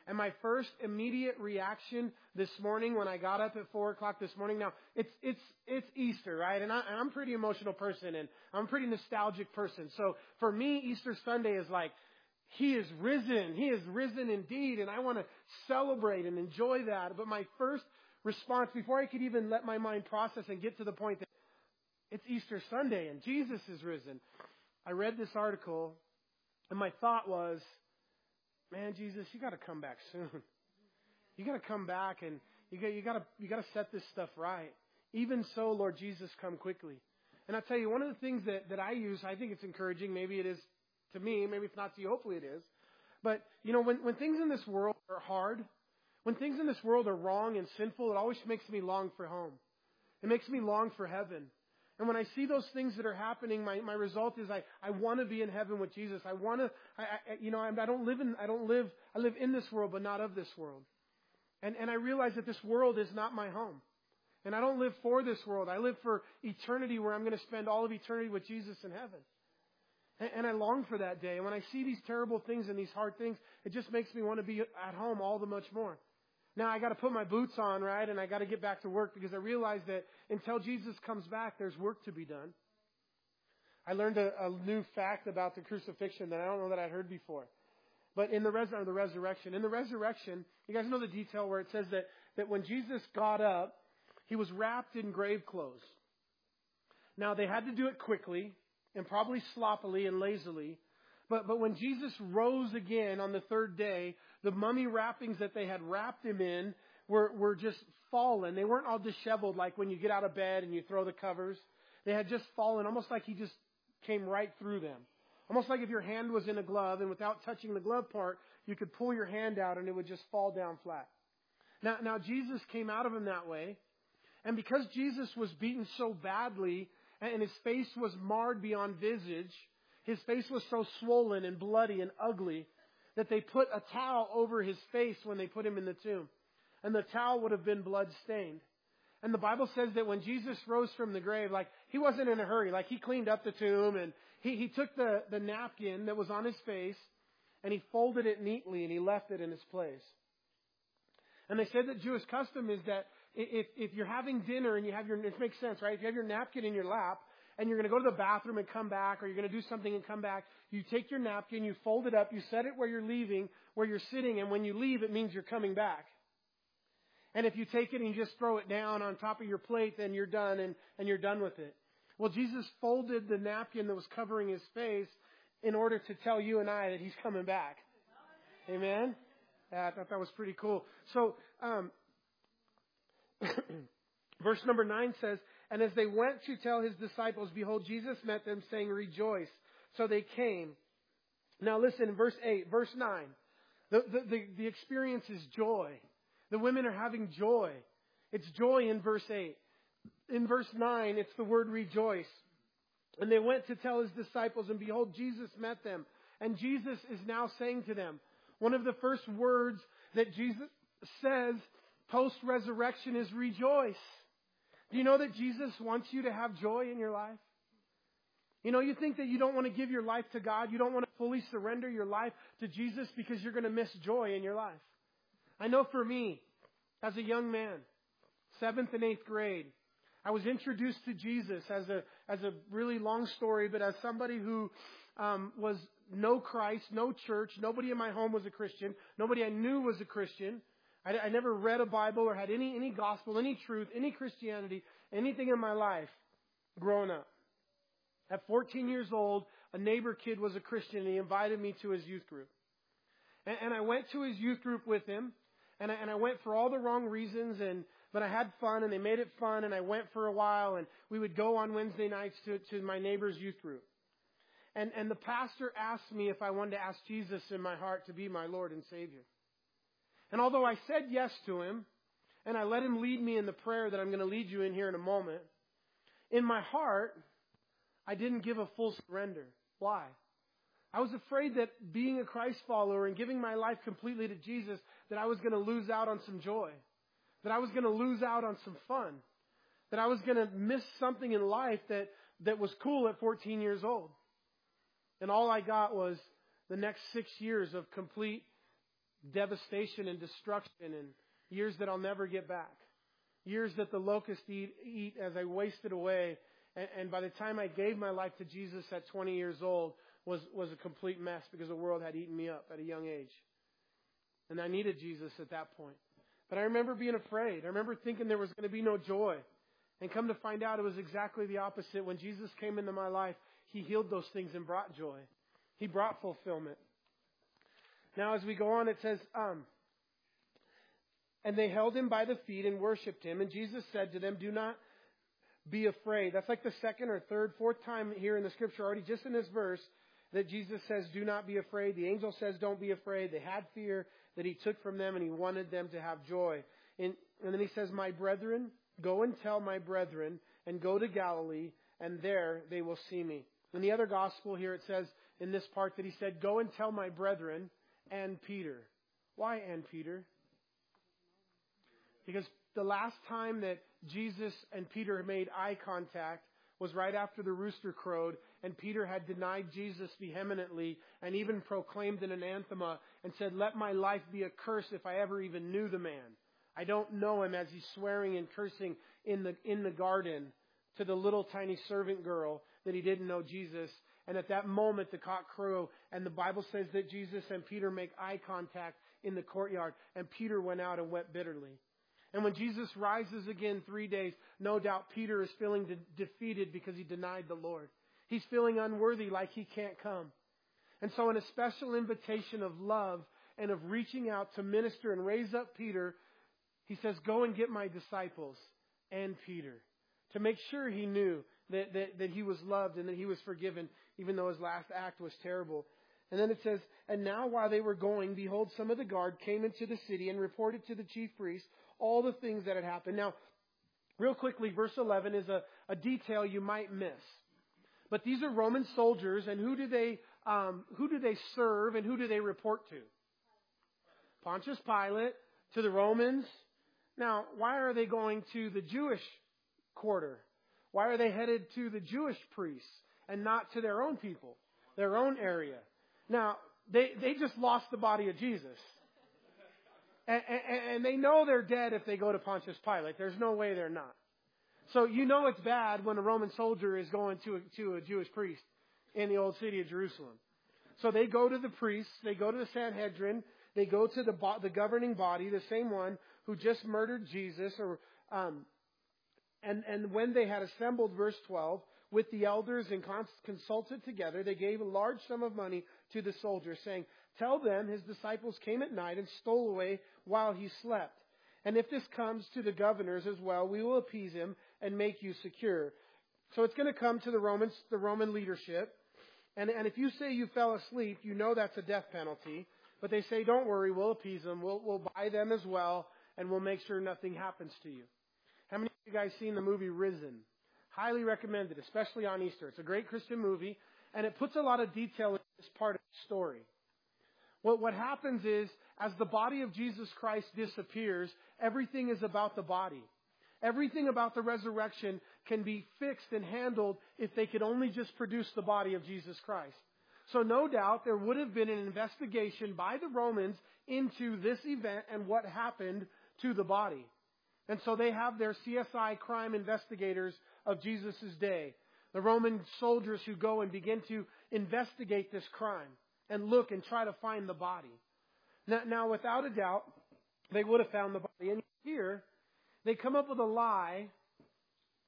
And my first immediate reaction this morning when I got up at four o'clock this morning, now it's, it's, it's Easter, right? And, I, and I'm a pretty emotional person and I'm a pretty nostalgic person. So for me, Easter Sunday is like, He is risen. He is risen indeed. And I want to celebrate and enjoy that. But my first response, before I could even let my mind process and get to the point that it's Easter Sunday and Jesus is risen, I read this article and my thought was, man, Jesus, you got to come back soon. You got to come back and you got you got to you got to set this stuff right. Even so, Lord Jesus, come quickly. And I tell you, one of the things that that I use, I think it's encouraging. Maybe it is to me. Maybe it's not to you. Hopefully, it is. But you know, when when things in this world are hard, when things in this world are wrong and sinful, it always makes me long for home. It makes me long for heaven. And when I see those things that are happening, my, my result is I, I want to be in heaven with Jesus. I want to, I, I, you know, I, I don't live in, I don't live, I live in this world, but not of this world. And, and I realize that this world is not my home. And I don't live for this world. I live for eternity where I'm going to spend all of eternity with Jesus in heaven. And, and I long for that day. And when I see these terrible things and these hard things, it just makes me want to be at home all the much more. Now I got to put my boots on, right? And I got to get back to work because I realize that until Jesus comes back, there's work to be done. I learned a, a new fact about the crucifixion that I don't know that I'd heard before. But in the, res- the resurrection, in the resurrection, you guys know the detail where it says that, that when Jesus got up, he was wrapped in grave clothes. Now they had to do it quickly and probably sloppily and lazily. But, but when Jesus rose again on the third day, the mummy wrappings that they had wrapped him in were, were just fallen. They weren't all disheveled like when you get out of bed and you throw the covers. They had just fallen, almost like he just came right through them. Almost like if your hand was in a glove and without touching the glove part, you could pull your hand out and it would just fall down flat. Now, now Jesus came out of him that way. And because Jesus was beaten so badly and his face was marred beyond visage, his face was so swollen and bloody and ugly that they put a towel over his face when they put him in the tomb. And the towel would have been blood stained. And the Bible says that when Jesus rose from the grave, like, he wasn't in a hurry. Like, he cleaned up the tomb and he, he took the, the napkin that was on his face and he folded it neatly and he left it in its place. And they said that Jewish custom is that if, if you're having dinner and you have your, it makes sense, right? If you have your napkin in your lap and you're going to go to the bathroom and come back or you're going to do something and come back, you take your napkin, you fold it up, you set it where you're leaving, where you're sitting, and when you leave, it means you're coming back. And if you take it and you just throw it down on top of your plate, then you're done and, and you're done with it. Well, Jesus folded the napkin that was covering his face in order to tell you and I that he's coming back. Amen? Yeah, I thought that was pretty cool. So, um, verse number 9 says, And as they went to tell his disciples, behold, Jesus met them, saying, Rejoice. So they came. Now listen, verse 8, verse 9. The, the, the, the experience is joy. The women are having joy. It's joy in verse 8. In verse 9, it's the word rejoice. And they went to tell his disciples, and behold, Jesus met them. And Jesus is now saying to them, one of the first words that Jesus says post resurrection is rejoice. Do you know that Jesus wants you to have joy in your life? You know, you think that you don't want to give your life to God, you don't want to fully surrender your life to Jesus because you're going to miss joy in your life. I know for me, as a young man, seventh and eighth grade, I was introduced to Jesus as a as a really long story, but as somebody who um, was no Christ, no church, nobody in my home was a Christian, nobody I knew was a Christian. I, I never read a Bible or had any any gospel, any truth, any Christianity, anything in my life growing up. At 14 years old, a neighbor kid was a Christian and he invited me to his youth group. And, and I went to his youth group with him and I, and I went for all the wrong reasons and, but I had fun and they made it fun and I went for a while and we would go on Wednesday nights to, to my neighbor's youth group. And, and the pastor asked me if I wanted to ask Jesus in my heart to be my Lord and Savior. And although I said yes to him, and I let him lead me in the prayer that I'm going to lead you in here in a moment, in my heart, I didn't give a full surrender. Why? I was afraid that being a Christ follower and giving my life completely to Jesus, that I was going to lose out on some joy. That I was going to lose out on some fun. That I was going to miss something in life that, that was cool at 14 years old. And all I got was the next six years of complete devastation and destruction and years that I'll never get back. Years that the locusts eat, eat as I wasted away. And, and by the time I gave my life to Jesus at 20 years old, was, was a complete mess because the world had eaten me up at a young age. And I needed Jesus at that point. But I remember being afraid. I remember thinking there was going to be no joy. And come to find out it was exactly the opposite. When Jesus came into my life, He healed those things and brought joy. He brought fulfillment. Now, as we go on, it says, um, and they held him by the feet and worshipped him. And Jesus said to them, Do not be afraid. That's like the second or third, fourth time here in the scripture already, just in this verse, that Jesus says, Do not be afraid. The angel says, Don't be afraid. They had fear that he took from them and he wanted them to have joy. And, and then he says, My brethren, go and tell my brethren and go to Galilee and there they will see me. In the other gospel here it says in this part that he said, Go and tell my brethren and Peter. Why and Peter? Because the last time that Jesus and Peter made eye contact was right after the rooster crowed and Peter had denied Jesus vehemently and even proclaimed in an anathema and said, Let my life be a curse if I ever even knew the man. I don't know him as he's swearing and cursing in the, in the garden to the little tiny servant girl that he didn't know Jesus. And at that moment, the cock crew, and the Bible says that Jesus and Peter make eye contact in the courtyard, and Peter went out and wept bitterly. And when Jesus rises again three days, no doubt Peter is feeling de- defeated because he denied the Lord. He's feeling unworthy, like he can't come. And so, in a special invitation of love and of reaching out to minister and raise up Peter, he says, Go and get my disciples and Peter to make sure he knew that, that, that he was loved and that he was forgiven, even though his last act was terrible. And then it says, And now while they were going, behold, some of the guard came into the city and reported to the chief priests all the things that had happened. Now, real quickly, verse 11 is a, a detail you might miss. But these are Roman soldiers, and who do they um, who do they serve, and who do they report to? Pontius Pilate to the Romans. Now, why are they going to the Jewish quarter? Why are they headed to the Jewish priests and not to their own people, their own area? Now, they they just lost the body of Jesus. And, and, and, they know they're dead if they go to Pontius Pilate. There's no way they're not. So you know it's bad when a Roman soldier is going to a, to a Jewish priest in the old city of Jerusalem. So they go to the priests, they go to the Sanhedrin, they go to the, the governing body, the same one who just murdered Jesus, or um, and and when they had assembled, verse 12, with the elders and consulted together, they gave a large sum of money to the soldier, saying, "Tell them his disciples came at night and stole away while he slept." And if this comes to the governors as well, we will appease him and make you secure. So it's going to come to the Romans, the Roman leadership. And, and if you say you fell asleep, you know that's a death penalty. But they say, don't worry, we'll appease them. We'll, we'll buy them as well, and we'll make sure nothing happens to you. You guys seen the movie Risen? Highly recommended, especially on Easter. It's a great Christian movie, and it puts a lot of detail in this part of the story. What, what happens is, as the body of Jesus Christ disappears, everything is about the body. Everything about the resurrection can be fixed and handled if they could only just produce the body of Jesus Christ. So no doubt there would have been an investigation by the Romans into this event and what happened to the body. And so they have their CSI crime investigators of Jesus' day, the Roman soldiers who go and begin to investigate this crime and look and try to find the body. Now, now without a doubt, they would have found the body. And here, they come up with a lie,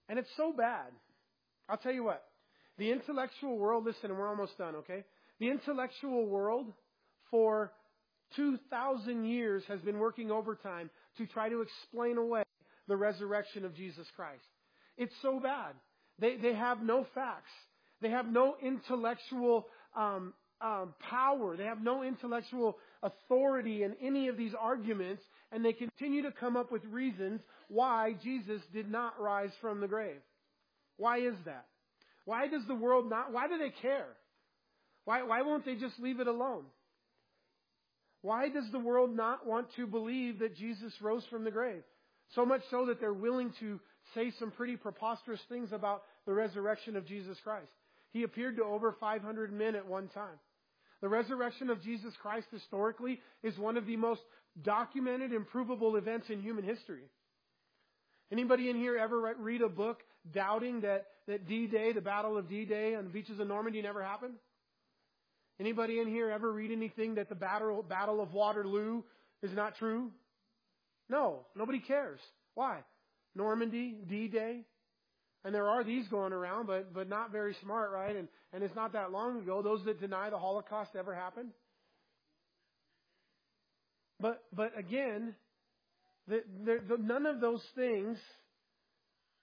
and it's so bad. I'll tell you what. The intellectual world, listen, we're almost done, okay? The intellectual world for 2,000 years has been working overtime to try to explain away the resurrection of Jesus Christ. It's so bad. They, they have no facts. They have no intellectual um, um, power. They have no intellectual authority in any of these arguments, and they continue to come up with reasons why Jesus did not rise from the grave. Why is that? Why does the world not, why do they care? Why, why won't they just leave it alone? Why does the world not want to believe that Jesus rose from the grave? So much so that they're willing to say some pretty preposterous things about the resurrection of Jesus Christ. He appeared to over 500 men at one time. The resurrection of Jesus Christ historically is one of the most documented and provable events in human history. Anybody in here ever read a book doubting that, that D-Day, the Battle of D-Day on the beaches of Normandy never happened? Anybody in here ever read anything that the Battle, Battle of Waterloo is not true? No, nobody cares. Why? Normandy, D-Day. And there are these going around, but, but not very smart, right? And, and it's not that long ago. Those that deny the Holocaust ever happened. But, but again, the, the, the, none of those things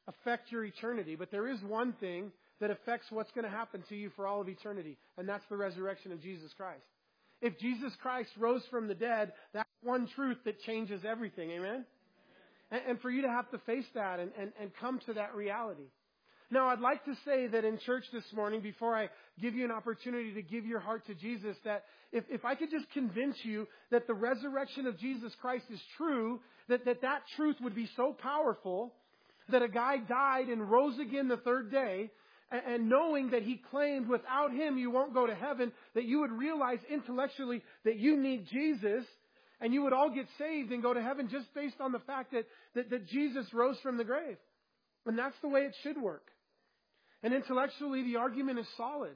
affect your eternity. But there is one thing that affects what's going to happen to you for all of eternity, and that's the resurrection of Jesus Christ. If Jesus Christ rose from the dead, that's one truth that changes everything. Amen? And, and for you to have to face that and, and, and come to that reality. Now, I'd like to say that in church this morning, before I give you an opportunity to give your heart to Jesus, that if, if I could just convince you that the resurrection of Jesus Christ is true, that, that that truth would be so powerful that a guy died and rose again the third day, and, knowing that he claimed without him you won't go to heaven, that you would realize intellectually that you need Jesus, and you would all get saved and go to heaven just based on the fact that, that, that Jesus rose from the grave. And that's the way it should work. And intellectually, the argument is solid.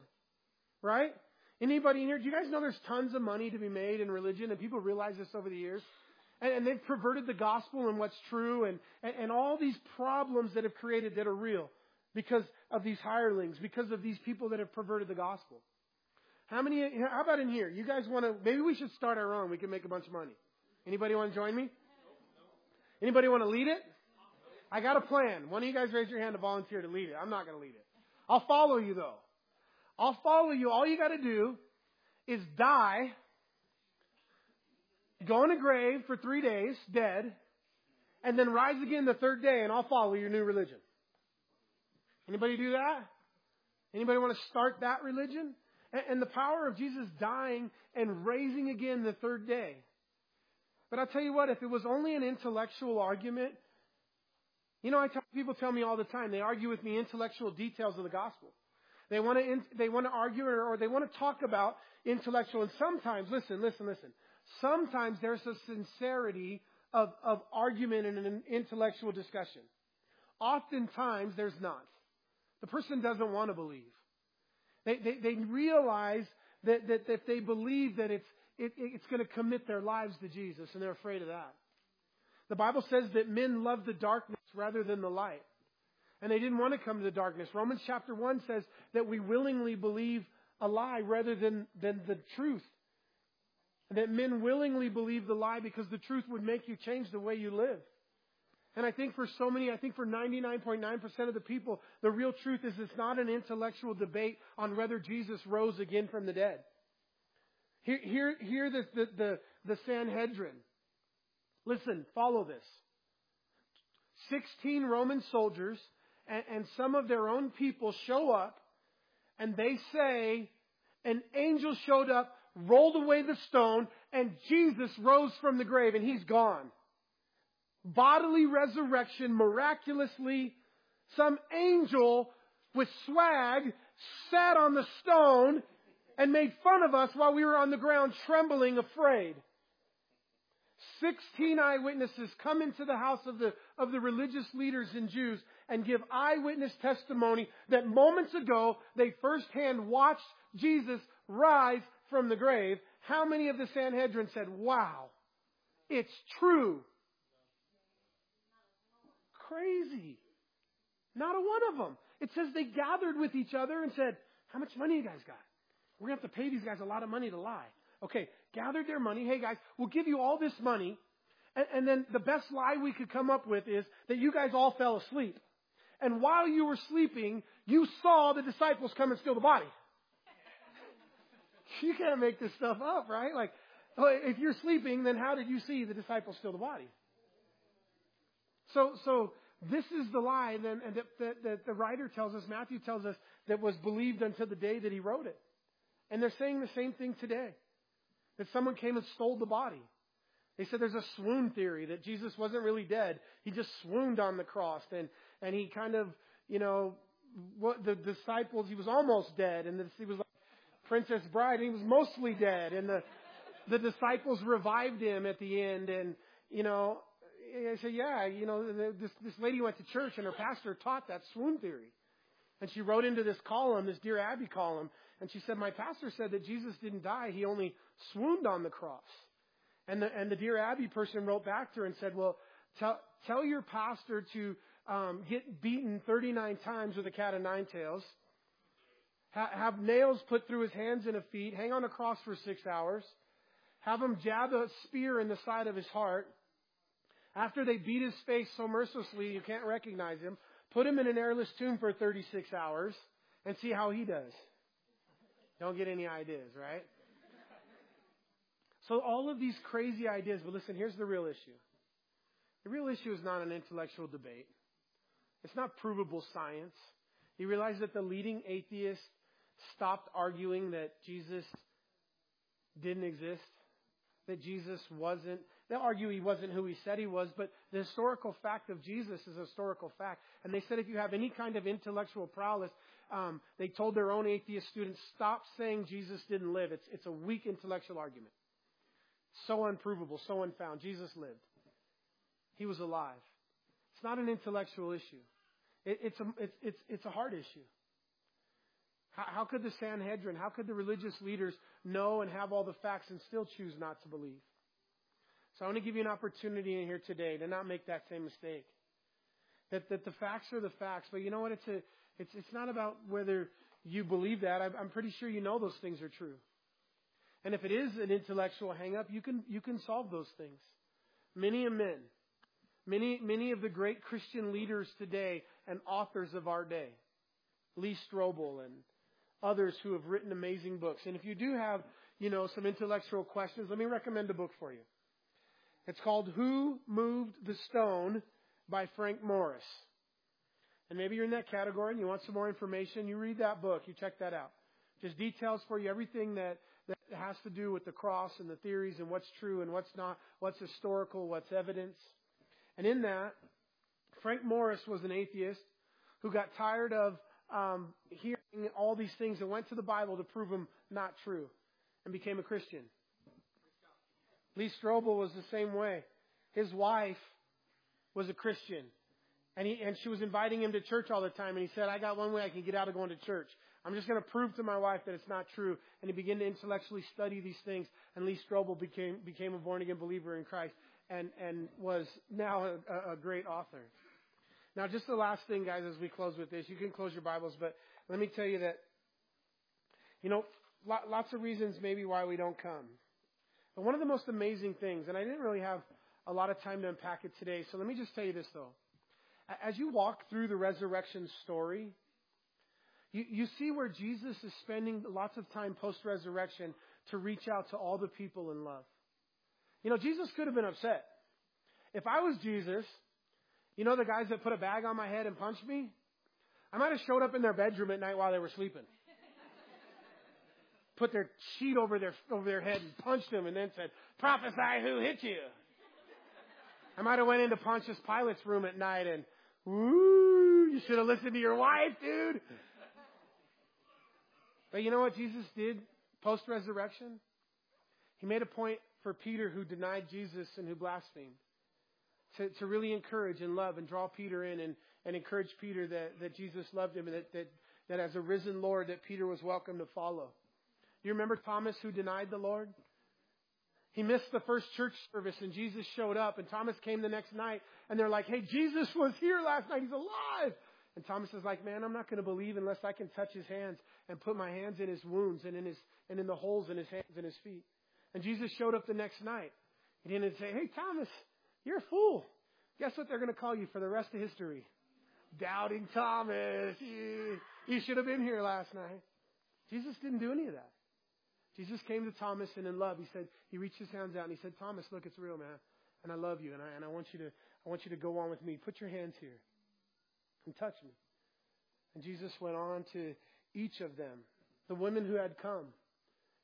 Right? Anybody in here, do you guys know there's tons of money to be made in religion and people realize this over the years? And, and they've perverted the gospel and what's true and, and, and all these problems that have created that are real because of these hirelings, because of these people that have perverted the gospel. How many, how about in here? You guys want to, maybe we should start our own. We can make a bunch of money. Anybody want to join me? Anybody want to lead it? I got a plan. One of you guys raise your hand to volunteer to lead it. I'm not going to lead it. I'll follow you though. I'll follow you. All you got to do is die, go in a grave for three days, dead, and then rise again the third day, and I'll follow your new religion. Anybody do that? Anybody want to start that religion? And the power of Jesus dying and raising again the third day. But I'll tell you what, if it was only an intellectual argument, you know, I tell, people tell me all the time, they argue with me intellectual details of the gospel. They want to, they want to argue or, or they want to talk about intellectual. And sometimes, listen, listen, listen. Sometimes there's a sincerity of, of argument in an intellectual discussion. Oftentimes there's not. The person doesn't want to believe. They, they, they realize that, that if they believe that it's, it, it's going to commit their lives to Jesus, and they're afraid of that. The Bible says that men love the darkness rather than the light. And they didn't want to come to the darkness. Romans chapter 1 says that we willingly believe a lie rather than, than the truth. And that men willingly believe the lie because the truth would make you change the way you live. And I think for so many, I think for 99.9% of the people, the real truth is it's not an intellectual debate on whether Jesus rose again from the dead. Hear, hear, hear the, the, the, the Sanhedrin. Listen, follow this. 16 Roman soldiers and, and some of their own people show up and they say, an angel showed up, rolled away the stone, and Jesus rose from the grave and he's gone bodily resurrection miraculously. Some angel with swag sat on the stone and made fun of us while we were on the ground trembling, afraid. Sixteen eyewitnesses come into the house of the, of the religious leaders and Jews and give eyewitness testimony that moments ago they firsthand watched Jesus rise from the grave. How many of the Sanhedrin said, wow, it's true crazy. Not a one of them. It says they gathered with each other and said, How much money you guys got? We're going to have to pay these guys a lot of money to lie. Okay, gathered their money. Hey guys, we'll give you all this money. And, and then the best lie we could come up with is that you guys all fell asleep. And while you were sleeping, you saw the disciples come and steal the body. you can't make this stuff up, right? Like, oh, if you're sleeping, then how did you see the disciples steal the body? So, so this is the lie then, and that, that, that the writer tells us, Matthew tells us, that was believed until the day that he wrote it. And they're saying the same thing today. That someone came and stole the body. They said there's a swoon theory that Jesus wasn't really dead. He just swooned on the cross and, and he kind of, you know, what the disciples, he was almost dead and he was like Princess Bride and he was mostly dead and the, the disciples revived him at the end and, you know, I said, yeah, you know, this, this lady went to church and her pastor taught that swoon theory. And she wrote into this column, this Dear Abby column, and she said, my pastor said that Jesus didn't die. He only swooned on the cross. And the, and the Dear Abby person wrote back to her and said, well, tell, tell your pastor to um, get beaten 39 times with a cat of nine tails, ha- have nails put through his hands and his feet, hang on a cross for six hours, have him jab a spear in the side of his heart. After they beat his face so mercilessly you can't recognize him, put him in an airless tomb for 36 hours and see how he does. Don't get any ideas, right? So all of these crazy ideas, but listen, here's the real issue. The real issue is not an intellectual debate. It's not provable science. You realize that the leading atheists stopped arguing that Jesus didn't exist, that Jesus wasn't. They'll argue he wasn't who he said he was, but the historical fact of Jesus is a historical fact. And they said if you have any kind of intellectual prowess, um, they told their own atheist students, stop saying Jesus didn't live. It's, it's a weak intellectual argument. So unprovable, so unfound. Jesus lived. He was alive. It's not an intellectual issue. It, it's, a, it's, it's, it's a heart issue. How, how could the Sanhedrin, how could the religious leaders know and have all the facts and still choose not to believe? I want to give you an opportunity in here today to not make that same mistake. That, that the facts are the facts, but you know what? It's, a, it's, it's not about whether you believe that. I'm, I'm pretty sure you know those things are true. And if it is an intellectual hangup, you can, you can solve those things. Many men, many, many of the great Christian leaders today and authors of our day, Lee Strobel and others who have written amazing books. And if you do have, you know, some intellectual questions, let me recommend a book for you. It's called Who Moved the Stone by Frank Morris. And maybe you're in that category and you want some more information, you read that book, you check that out. Just details for you everything that that has to do with the cross and the theories and what's true and what's not, what's historical, what's evidence. And in that, Frank Morris was an atheist who got tired of um, hearing all these things and went to the Bible to prove them not true and became a Christian. Lee Strobel was the same way. His wife was a Christian. And he, and she was inviting him to church all the time. And he said, I got one way I can get out of going to church. I'm just going to prove to my wife that it's not true. And he began to intellectually study these things. And Lee Strobel became, became a born again believer in Christ and, and was now a, a great author. Now, just the last thing, guys, as we close with this, you can close your Bibles, but let me tell you that, you know, lots of reasons maybe why we don't come. But one of the most amazing things, and I didn't really have a lot of time to unpack it today, so let me just tell you this though. As you walk through the resurrection story, you, you see where Jesus is spending lots of time post resurrection to reach out to all the people in love. You know, Jesus could have been upset. If I was Jesus, you know the guys that put a bag on my head and punched me? I might have showed up in their bedroom at night while they were sleeping. Put their sheet over their over their head and punched them and then said, Prophesy who hit you. I might have went into Pontius Pilate's room at night and, "Ooh, you should have listened to your wife, dude. But you know what Jesus did post resurrection? He made a point for Peter who denied Jesus and who blasphemed to, to really encourage and love and draw Peter in and, and encourage Peter that, that Jesus loved him and that, that, that as a risen Lord that Peter was welcome to follow. You remember Thomas who denied the Lord? He missed the first church service and Jesus showed up and Thomas came the next night and they're like, hey, Jesus was here last night. He's alive. And Thomas is like, man, I'm not going to believe unless I can touch his hands and put my hands in his wounds and in his and in the holes in his hands and his feet. And Jesus showed up the next night. He didn't say, hey, Thomas, you're a fool. Guess what they're going to call you for the rest of history? Doubting Thomas. You, you should have been here last night. Jesus didn't do any of that. Jesus came to Thomas and in love, he said, he reached his hands out and he said, Thomas, look, it's real, man. And I love you and I, and I want you to, I want you to go on with me. Put your hands here and touch me. And Jesus went on to each of them, the women who had come,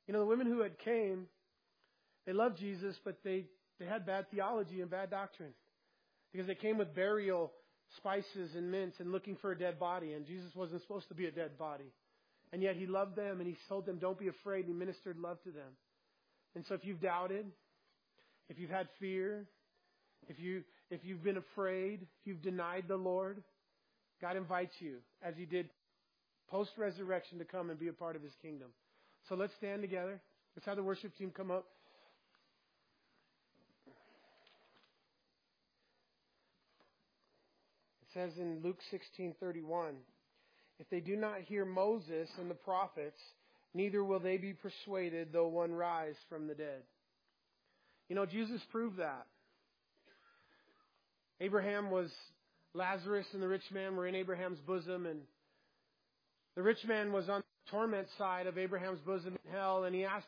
You know, the women who had came, they loved Jesus, but they, they had bad theology and bad doctrine. Because they came with burial spices and mints and looking for a dead body, and Jesus wasn't supposed to be a dead body. And yet he loved them and he told them, Don't be afraid, and he ministered love to them. And so if you've doubted, if you've had fear, if you if you've been afraid, if you've denied the Lord, God invites you, as he did post resurrection, to come and be a part of his kingdom. So let's stand together. Let's have the worship team come up. It says in Luke 16:31, if they do not hear Moses and the prophets, neither will they be persuaded though one rise from the dead. You know, Jesus proved that. Abraham was Lazarus and the rich man were in Abraham's bosom and the rich man was on the torment side of Abraham's bosom in hell and he asked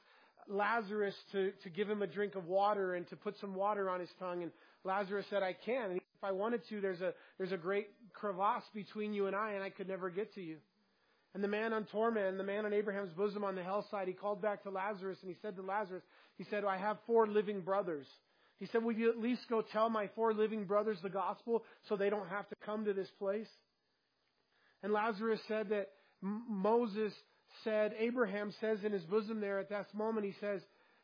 Lazarus to, to give him a drink of water and to put some water on his tongue and Lazarus said, I can. And if I wanted to, there's a, there's a great crevasse between you and I and I could never get to you. And the man on torment, and the man on Abraham's bosom on the hillside, he called back to Lazarus and he said to Lazarus, he said, I have four living brothers. He said, Will you at least go tell my four living brothers the gospel so they don't have to come to this place? And Lazarus said that Moses said, Abraham says in his bosom there at that moment, he says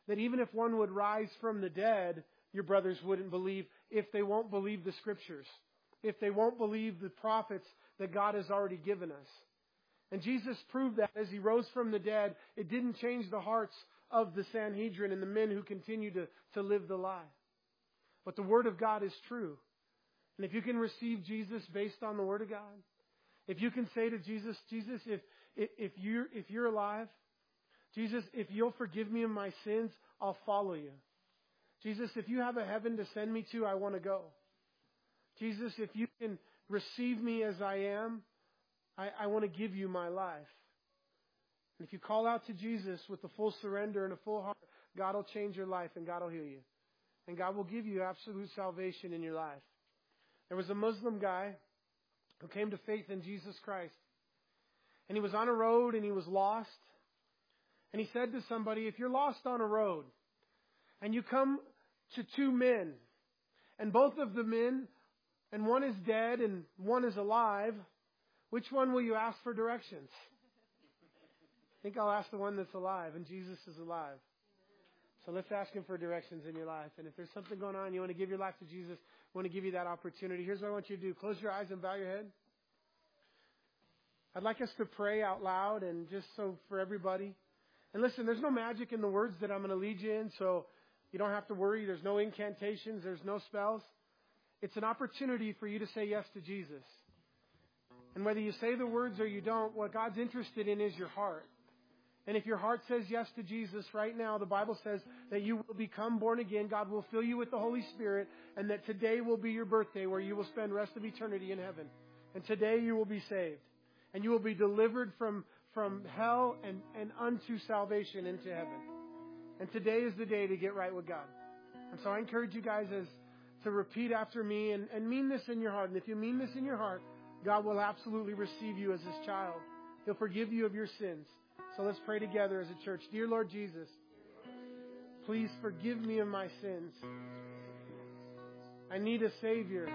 that even if one would rise from the dead, your brothers wouldn't believe if they won't believe the scriptures, if they won't believe the prophets that God has already given us. And Jesus proved that as he rose from the dead, it didn't change the hearts of the Sanhedrin and the men who continue to, to live the lie. But the Word of God is true. And if you can receive Jesus based on the Word of God, if you can say to Jesus, Jesus, if, if, you're, if you're alive, Jesus, if you'll forgive me of my sins, I'll follow you. Jesus, if you have a heaven to send me to, I want to go. Jesus, if you can receive me as I am, I, I want to give you my life. And if you call out to Jesus with a full surrender and a full heart, God will change your life and God will heal you and God will give you absolute salvation in your life. There was a Muslim guy who came to faith in Jesus Christ. And he was on a road and he was lost. And he said to somebody, if you're lost on a road and you come to two men and both of the men and one is dead and one is alive, which one will you ask for directions? I think I'll ask the one that's alive and Jesus is alive. So let's ask Him for directions in your life. And if there's something going on, you want to give your life to Jesus, I want to give you that opportunity. Here's what I want you to do close your eyes and bow your head. I'd like us to pray out loud and just so for everybody. And listen, there's no magic in the words that I'm going to lead you in, so you don't have to worry. There's no incantations, there's no spells. It's an opportunity for you to say yes to Jesus. And whether you say the words or you don't, what God's interested in is your heart. And if your heart says yes to Jesus right now, the Bible says that you will become born again. God will fill you with the Holy Spirit, and that today will be your birthday where you will spend rest of eternity in heaven. And today you will be saved. And you will be delivered from, from hell and, and unto salvation into heaven. And today is the day to get right with God. And so I encourage you guys as to repeat after me and, and mean this in your heart. And if you mean this in your heart, God will absolutely receive you as his child. He'll forgive you of your sins. So let's pray together as a church. Dear Lord Jesus, please forgive me of my sins. I need a Savior.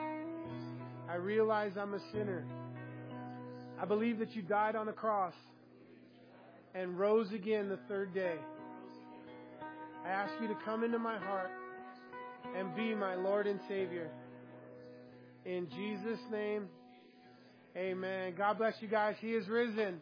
I realize I'm a sinner. I believe that you died on the cross and rose again the third day. I ask you to come into my heart and be my Lord and Savior. In Jesus' name, amen. God bless you guys. He is risen.